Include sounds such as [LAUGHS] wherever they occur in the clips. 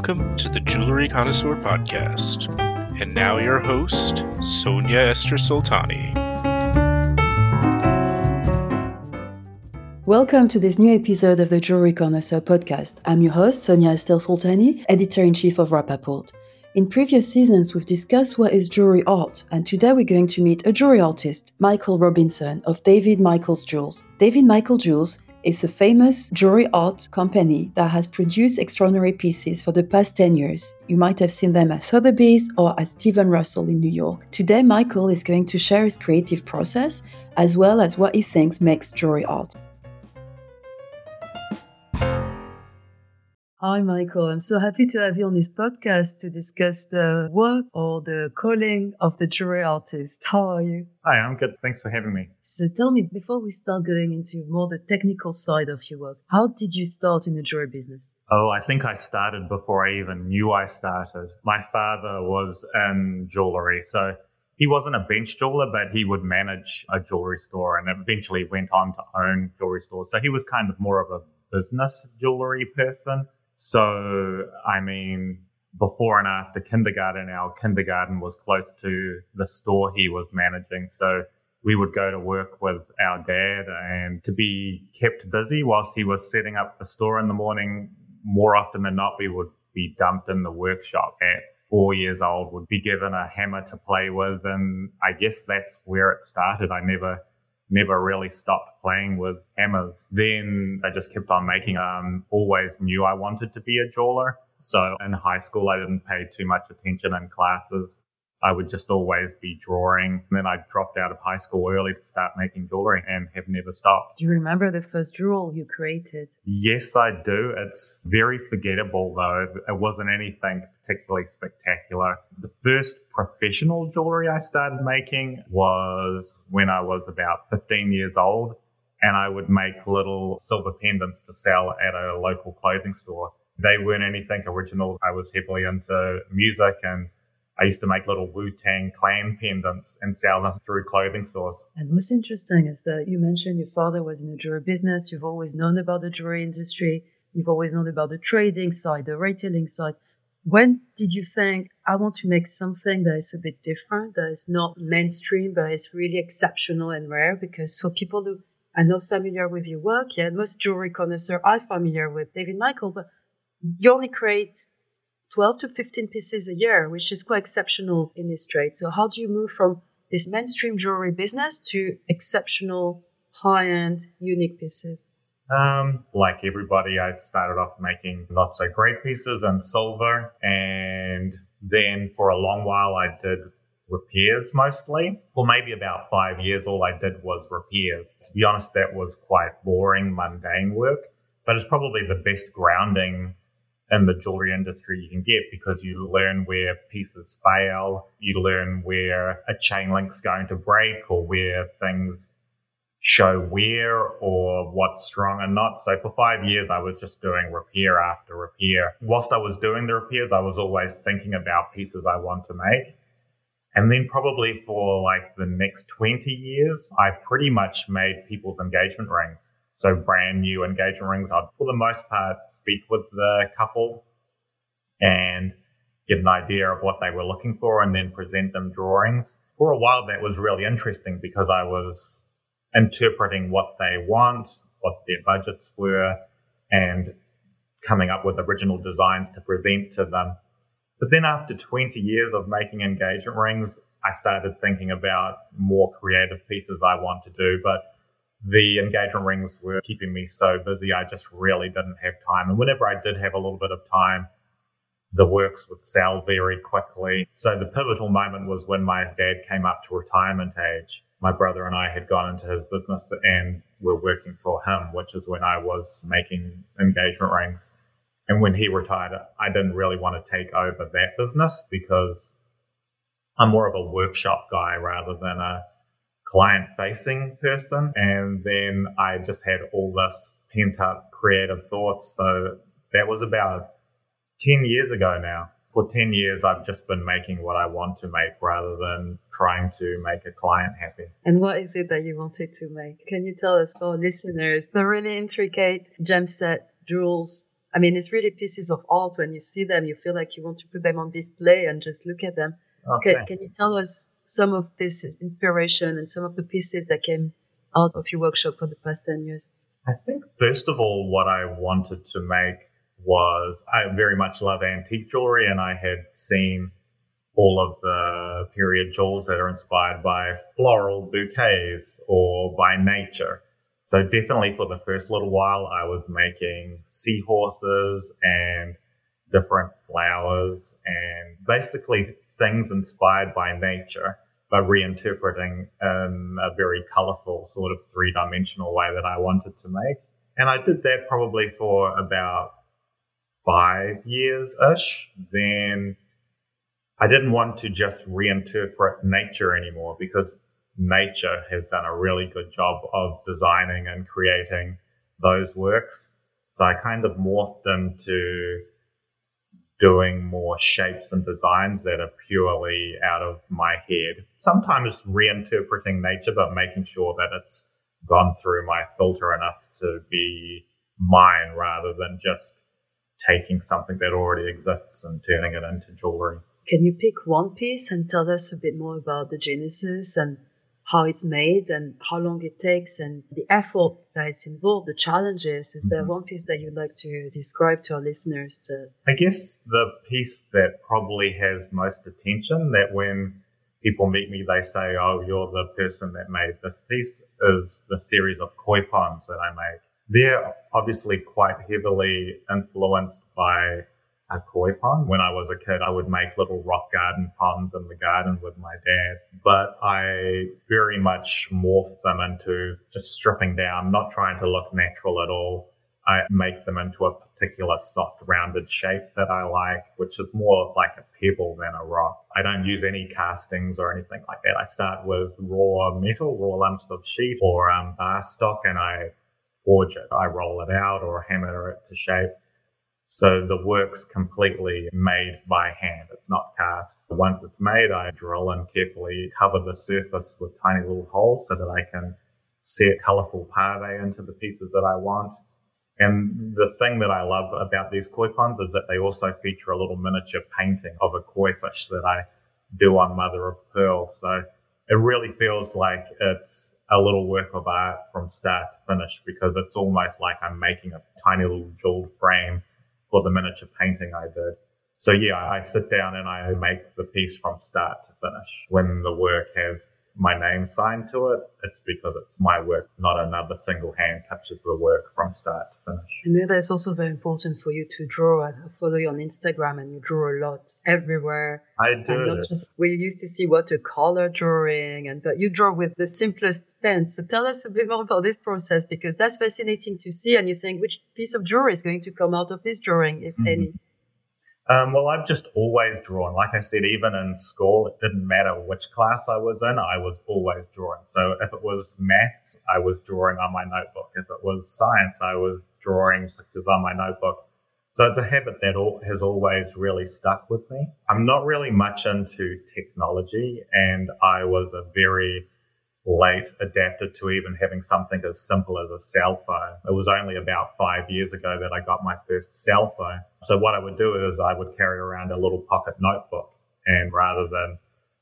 Welcome to the Jewelry Connoisseur Podcast. And now your host, Sonia Esther Soltani. Welcome to this new episode of the Jewelry Connoisseur Podcast. I'm your host, Sonia Esther Soltani, editor in chief of Rapaport. In previous seasons, we've discussed what is jewelry art, and today we're going to meet a jewelry artist, Michael Robinson of David Michaels Jewels. David Michael Jewels is a famous jewelry art company that has produced extraordinary pieces for the past 10 years. You might have seen them at Sotheby's or at Stephen Russell in New York. Today, Michael is going to share his creative process as well as what he thinks makes jewelry art. Hi, Michael. I'm so happy to have you on this podcast to discuss the work or the calling of the jewelry artist. How are you? Hi, I'm good. Thanks for having me. So tell me, before we start going into more the technical side of your work, how did you start in the jewelry business? Oh, I think I started before I even knew I started. My father was in jewelry, so he wasn't a bench jeweler, but he would manage a jewelry store and eventually went on to own jewelry stores. So he was kind of more of a business jewelry person. So, I mean, before and after kindergarten, our kindergarten was close to the store he was managing. So we would go to work with our dad and to be kept busy whilst he was setting up the store in the morning. More often than not, we would be dumped in the workshop at four years old, would be given a hammer to play with. And I guess that's where it started. I never never really stopped playing with hammers. Then I just kept on making. Um, always knew I wanted to be a jeweler. So in high school, I didn't pay too much attention in classes. I would just always be drawing. And then I dropped out of high school early to start making jewelry and have never stopped. Do you remember the first jewel you created? Yes, I do. It's very forgettable though. It wasn't anything particularly spectacular. The first professional jewelry I started making was when I was about 15 years old and I would make little silver pendants to sell at a local clothing store. They weren't anything original. I was heavily into music and I used to make little Wu Tang clan pendants and sell them through clothing stores. And what's interesting is that you mentioned your father was in the jewelry business. You've always known about the jewelry industry. You've always known about the trading side, the retailing side. When did you think, I want to make something that is a bit different, that is not mainstream, but is really exceptional and rare? Because for people who are not familiar with your work, yeah, most jewelry connoisseurs are familiar with David Michael, but you only create 12 to 15 pieces a year, which is quite exceptional in this trade. So, how do you move from this mainstream jewelry business to exceptional, high end, unique pieces? Um, like everybody, I started off making not so great pieces in silver. And then for a long while, I did repairs mostly. For maybe about five years, all I did was repairs. To be honest, that was quite boring, mundane work, but it's probably the best grounding in the jewelry industry you can get because you learn where pieces fail, you learn where a chain link's going to break or where things show wear or what's strong and not. So for five years, I was just doing repair after repair. Whilst I was doing the repairs, I was always thinking about pieces I want to make. And then probably for like the next 20 years, I pretty much made people's engagement rings. So brand new engagement rings, I'd for the most part speak with the couple and get an idea of what they were looking for and then present them drawings. For a while, that was really interesting because I was interpreting what they want, what their budgets were, and coming up with original designs to present to them. But then after 20 years of making engagement rings, I started thinking about more creative pieces I want to do. But the engagement rings were keeping me so busy, I just really didn't have time. And whenever I did have a little bit of time, the works would sell very quickly. So the pivotal moment was when my dad came up to retirement age. My brother and I had gone into his business and were working for him, which is when I was making engagement rings. And when he retired, I didn't really want to take over that business because I'm more of a workshop guy rather than a client facing person. And then I just had all this pent up creative thoughts. So that was about 10 years ago now. For 10 years, I've just been making what I want to make rather than trying to make a client happy. And what is it that you wanted to make? Can you tell us for listeners the really intricate gem set jewels I mean, it's really pieces of art. When you see them, you feel like you want to put them on display and just look at them. Okay. Can, can you tell us some of this inspiration and some of the pieces that came out of your workshop for the past 10 years? I think, first of all, what I wanted to make was I very much love antique jewelry, and I had seen all of the period jewels that are inspired by floral bouquets or by nature. So definitely for the first little while, I was making seahorses and different flowers and basically things inspired by nature, but reinterpreting in a very colorful sort of three dimensional way that I wanted to make. And I did that probably for about five years ish. Then I didn't want to just reinterpret nature anymore because nature has done a really good job of designing and creating those works. So I kind of morphed into doing more shapes and designs that are purely out of my head. Sometimes reinterpreting nature, but making sure that it's gone through my filter enough to be mine rather than just taking something that already exists and turning it into jewelry. Can you pick one piece and tell us a bit more about the genesis and how it's made and how long it takes and the effort that is involved, the challenges? Is mm-hmm. there one piece that you'd like to describe to our listeners? To... I guess the piece that probably has most attention that when people meet me, they say, Oh, you're the person that made this piece is the series of koi ponds that I make they're obviously quite heavily influenced by a koi pond. When I was a kid, I would make little rock garden ponds in the garden with my dad, but I very much morphed them into just stripping down, not trying to look natural at all. I make them into a particular soft rounded shape that I like, which is more like a pebble than a rock. I don't use any castings or anything like that. I start with raw metal, raw lumps of sheet or um, bar stock, and I forge it. I roll it out or hammer it to shape. So the work's completely made by hand. It's not cast. Once it's made, I drill and carefully cover the surface with tiny little holes so that I can set colorful pave into the pieces that I want. And the thing that I love about these koi ponds is that they also feature a little miniature painting of a koi fish that I do on mother of pearl. So it really feels like it's a little work of art from start to finish because it's almost like I'm making a tiny little jeweled frame for the miniature painting I did. So yeah, I sit down and I make the piece from start to finish. When the work has my name signed to it, it's because it's my work, not another single hand touches the work from start to finish. And then it's also very important for you to draw. I follow you on Instagram and you draw a lot everywhere. I do. And not just we used to see watercolor drawing and but you draw with the simplest pens. So tell us a bit more about this process because that's fascinating to see and you think which piece of jewelry is going to come out of this drawing, if mm-hmm. any. Um, well, I've just always drawn. Like I said, even in school, it didn't matter which class I was in, I was always drawing. So if it was maths, I was drawing on my notebook. If it was science, I was drawing pictures on my notebook. So it's a habit that all, has always really stuck with me. I'm not really much into technology, and I was a very late adapted to even having something as simple as a cell phone. It was only about five years ago that I got my first cell phone. So what I would do is I would carry around a little pocket notebook and rather than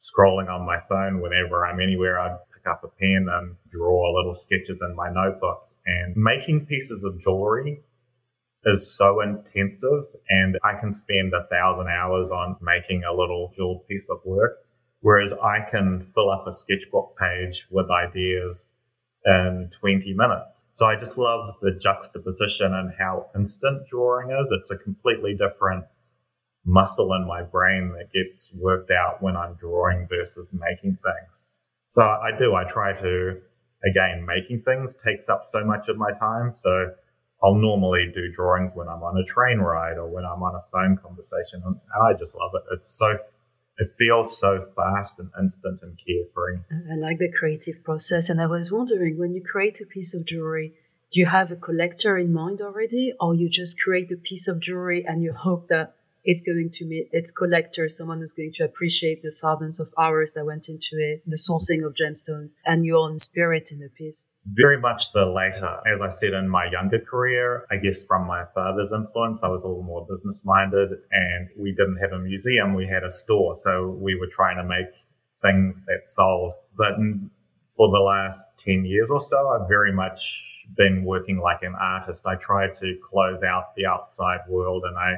scrolling on my phone whenever I'm anywhere, I'd pick up a pen and draw little sketches in my notebook. And making pieces of jewelry is so intensive and I can spend a thousand hours on making a little jeweled piece of work Whereas I can fill up a sketchbook page with ideas in 20 minutes. So I just love the juxtaposition and how instant drawing is. It's a completely different muscle in my brain that gets worked out when I'm drawing versus making things. So I do, I try to, again, making things takes up so much of my time. So I'll normally do drawings when I'm on a train ride or when I'm on a phone conversation. And I just love it. It's so it feels so fast and instant and carefree. I like the creative process. And I was wondering when you create a piece of jewelry, do you have a collector in mind already, or you just create a piece of jewelry and you hope that it's going to meet its collector, someone who's going to appreciate the thousands of hours that went into it, the sourcing of gemstones, and your own spirit in the piece? Very much the latter. As I said in my younger career, I guess from my father's influence, I was a little more business minded and we didn't have a museum, we had a store. So we were trying to make things that sold. But for the last 10 years or so, I've very much been working like an artist. I try to close out the outside world and I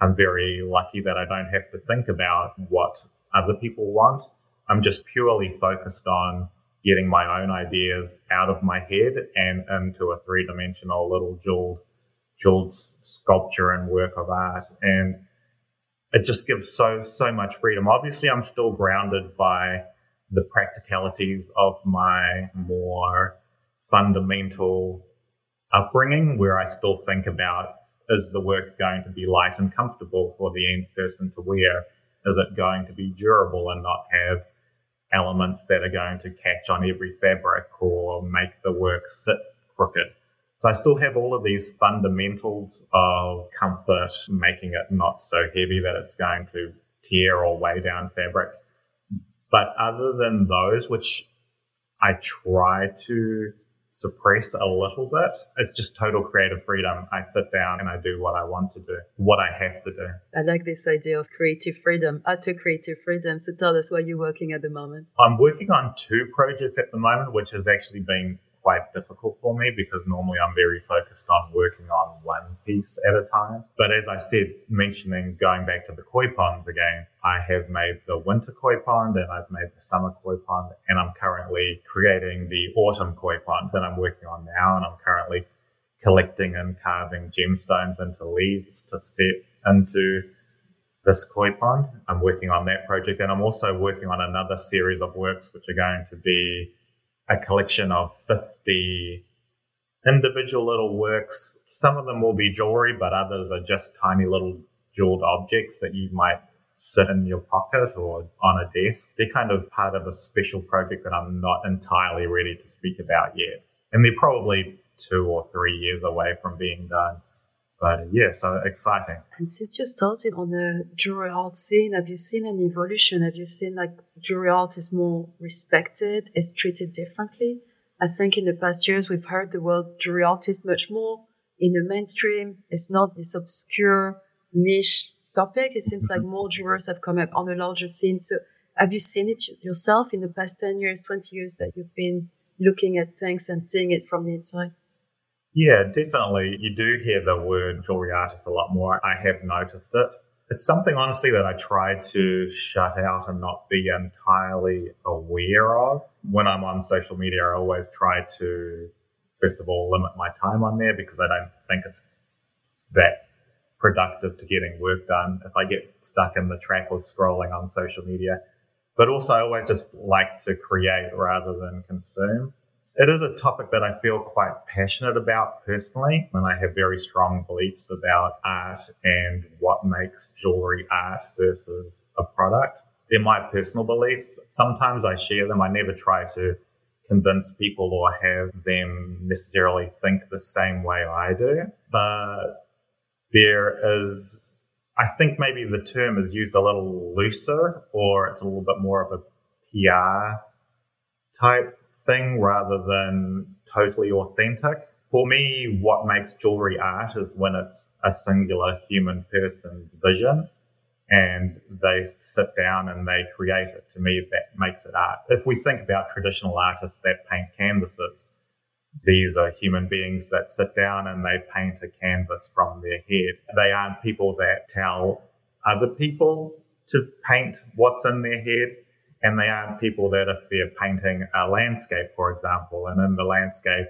I'm very lucky that I don't have to think about what other people want. I'm just purely focused on getting my own ideas out of my head and into a three dimensional little jeweled, jeweled sculpture and work of art. And it just gives so, so much freedom. Obviously, I'm still grounded by the practicalities of my more fundamental upbringing where I still think about is the work going to be light and comfortable for the end person to wear? Is it going to be durable and not have elements that are going to catch on every fabric or make the work sit crooked? So I still have all of these fundamentals of comfort, making it not so heavy that it's going to tear or weigh down fabric. But other than those, which I try to suppress a little bit. It's just total creative freedom. I sit down and I do what I want to do, what I have to do. I like this idea of creative freedom, utter creative freedom. So tell us what you're working at the moment. I'm working on two projects at the moment, which has actually been quite difficult for me because normally I'm very focused on working on one piece at a time. But as I said, mentioning going back to the koi ponds again, I have made the winter koi pond and I've made the summer koi pond and I'm currently creating the autumn koi pond that I'm working on now. And I'm currently collecting and carving gemstones into leaves to set into this koi pond. I'm working on that project and I'm also working on another series of works which are going to be a collection of 50 individual little works. Some of them will be jewelry, but others are just tiny little jeweled objects that you might sit in your pocket or on a desk. They're kind of part of a special project that I'm not entirely ready to speak about yet. And they're probably two or three years away from being done. But yeah, so exciting. And since you started on the jewelry art scene, have you seen an evolution? Have you seen like jewelry art is more respected, it's treated differently? I think in the past years we've heard the word jewelry artist much more in the mainstream. It's not this obscure niche topic. It seems like mm-hmm. more jewelers have come up on the larger scene. So have you seen it yourself in the past 10 years, 20 years that you've been looking at things and seeing it from the inside? Yeah, definitely. You do hear the word jewelry artist a lot more. I have noticed it. It's something, honestly, that I try to shut out and not be entirely aware of. When I'm on social media, I always try to, first of all, limit my time on there because I don't think it's that productive to getting work done if I get stuck in the trap of scrolling on social media. But also, I always just like to create rather than consume. It is a topic that I feel quite passionate about personally, and I have very strong beliefs about art and what makes jewelry art versus a product. They're my personal beliefs. Sometimes I share them. I never try to convince people or have them necessarily think the same way I do. But there is, I think maybe the term is used a little looser or it's a little bit more of a PR type thing rather than totally authentic. For me, what makes jewelry art is when it's a singular human person's vision and they sit down and they create it. To me, that makes it art. If we think about traditional artists that paint canvases, these are human beings that sit down and they paint a canvas from their head. They aren't people that tell other people to paint what's in their head and they aren't people that if they're painting a landscape, for example, and in the landscape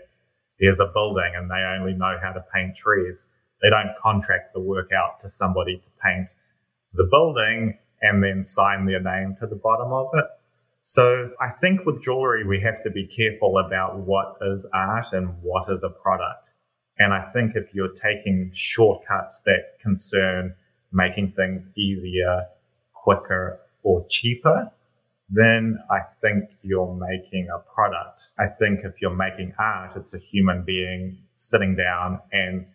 there's a building and they only know how to paint trees, they don't contract the work out to somebody to paint the building and then sign their name to the bottom of it. So I think with jewelry, we have to be careful about what is art and what is a product. And I think if you're taking shortcuts that concern making things easier, quicker, or cheaper, then I think you're making a product. I think if you're making art, it's a human being sitting down and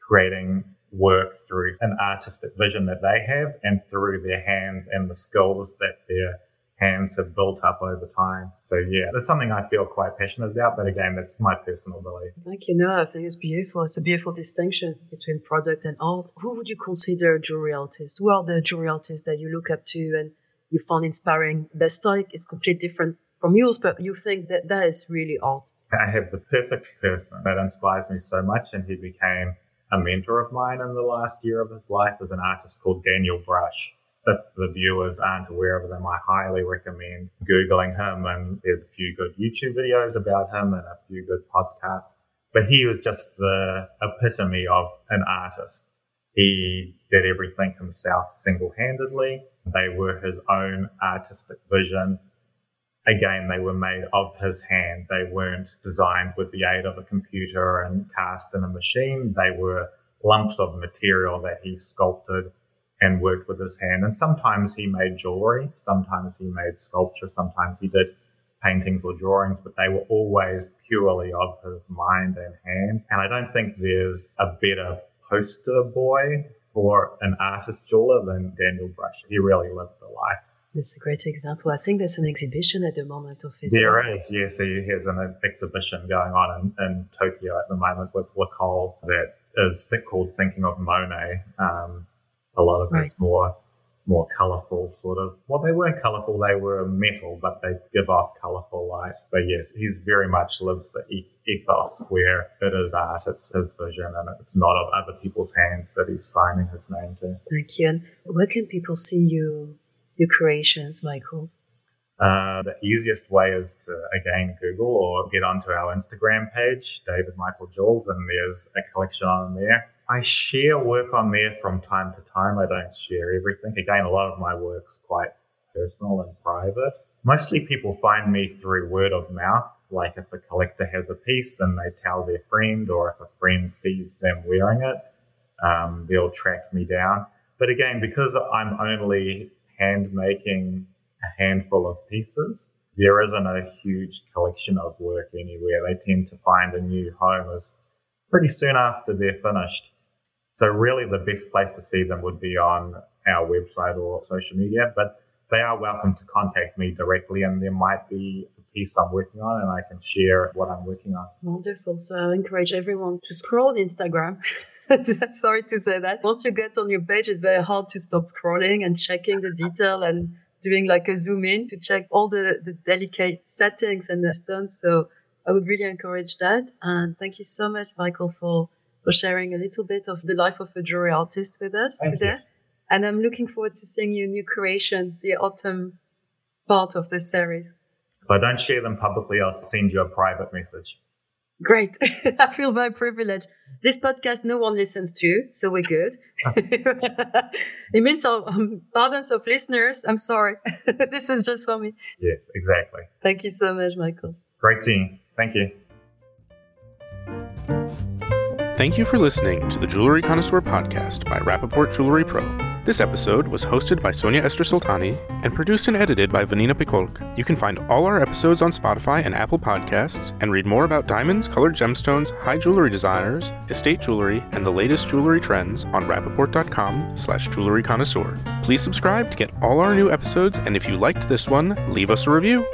creating work through an artistic vision that they have and through their hands and the skills that their hands have built up over time. So yeah, that's something I feel quite passionate about. But again, that's my personal belief. Thank you. No, I think it's beautiful. It's a beautiful distinction between product and art. Who would you consider a jewelry artist? Who are the jewelry artists that you look up to and you find inspiring? Their style is completely different from yours, but you think that that is really art. I have the perfect person that inspires me so much, and he became a mentor of mine in the last year of his life as an artist called Daniel Brush if the viewers aren't aware of them, I highly recommend Googling him. And there's a few good YouTube videos about him and a few good podcasts. But he was just the epitome of an artist. He did everything himself single handedly. They were his own artistic vision. Again, they were made of his hand. They weren't designed with the aid of a computer and cast in a machine. They were lumps of material that he sculpted and worked with his hand. And sometimes he made jewelry, sometimes he made sculpture, sometimes he did paintings or drawings, but they were always purely of his mind and hand. And I don't think there's a better poster boy for an artist jeweler than Daniel Brush. He really lived the life. That's a great example. I think there's an exhibition at the moment of his There work. is, yes. He has an exhibition going on in, in Tokyo at the moment with L'Ecole that is called Thinking of Monet. Um, a lot of right. it's more more colorful sort of. Well they weren't colorful they were metal but they give off colorful light. But yes he's very much lives the ethos where it is art it's his vision and it's not of other people's hands that he's signing his name to. Thank you. And where can people see you your creations michael? Uh, the easiest way is to again Google or get onto our Instagram page, David Michael Jewels, and there's a collection on there. I share work on there from time to time. I don't share everything. Again, a lot of my work's quite personal and private. Mostly people find me through word of mouth, like if a collector has a piece and they tell their friend, or if a friend sees them wearing it, um, they'll track me down. But again, because I'm only hand making a handful of pieces, there isn't a huge collection of work anywhere. They tend to find a new home as pretty soon after they're finished. So really the best place to see them would be on our website or social media, but they are welcome to contact me directly and there might be a piece I'm working on and I can share what I'm working on. Wonderful. So I encourage everyone to scroll on Instagram. [LAUGHS] Sorry to say that. Once you get on your page, it's very hard to stop scrolling and checking the detail and doing like a zoom in to check all the, the delicate settings and the stones. So I would really encourage that. And thank you so much, Michael, for for sharing a little bit of the life of a jewelry artist with us Thank today. You. And I'm looking forward to seeing your new creation, the autumn part of the series. If I don't share them publicly, I'll send you a private message. Great. [LAUGHS] I feel very privileged. This podcast no one listens to, so we're good. [LAUGHS] it means um, thousands of listeners. I'm sorry. [LAUGHS] this is just for me. Yes, exactly. Thank you so much, Michael. Great seeing. Thank you. Thank you for listening to the Jewelry Connoisseur podcast by Rapaport Jewelry Pro. This episode was hosted by Sonia Esther Soltani and produced and edited by Vanina Pikolk. You can find all our episodes on Spotify and Apple Podcasts and read more about diamonds, colored gemstones, high jewelry designers, estate jewelry, and the latest jewelry trends on rapaport.com slash jewelry connoisseur. Please subscribe to get all our new episodes, and if you liked this one, leave us a review.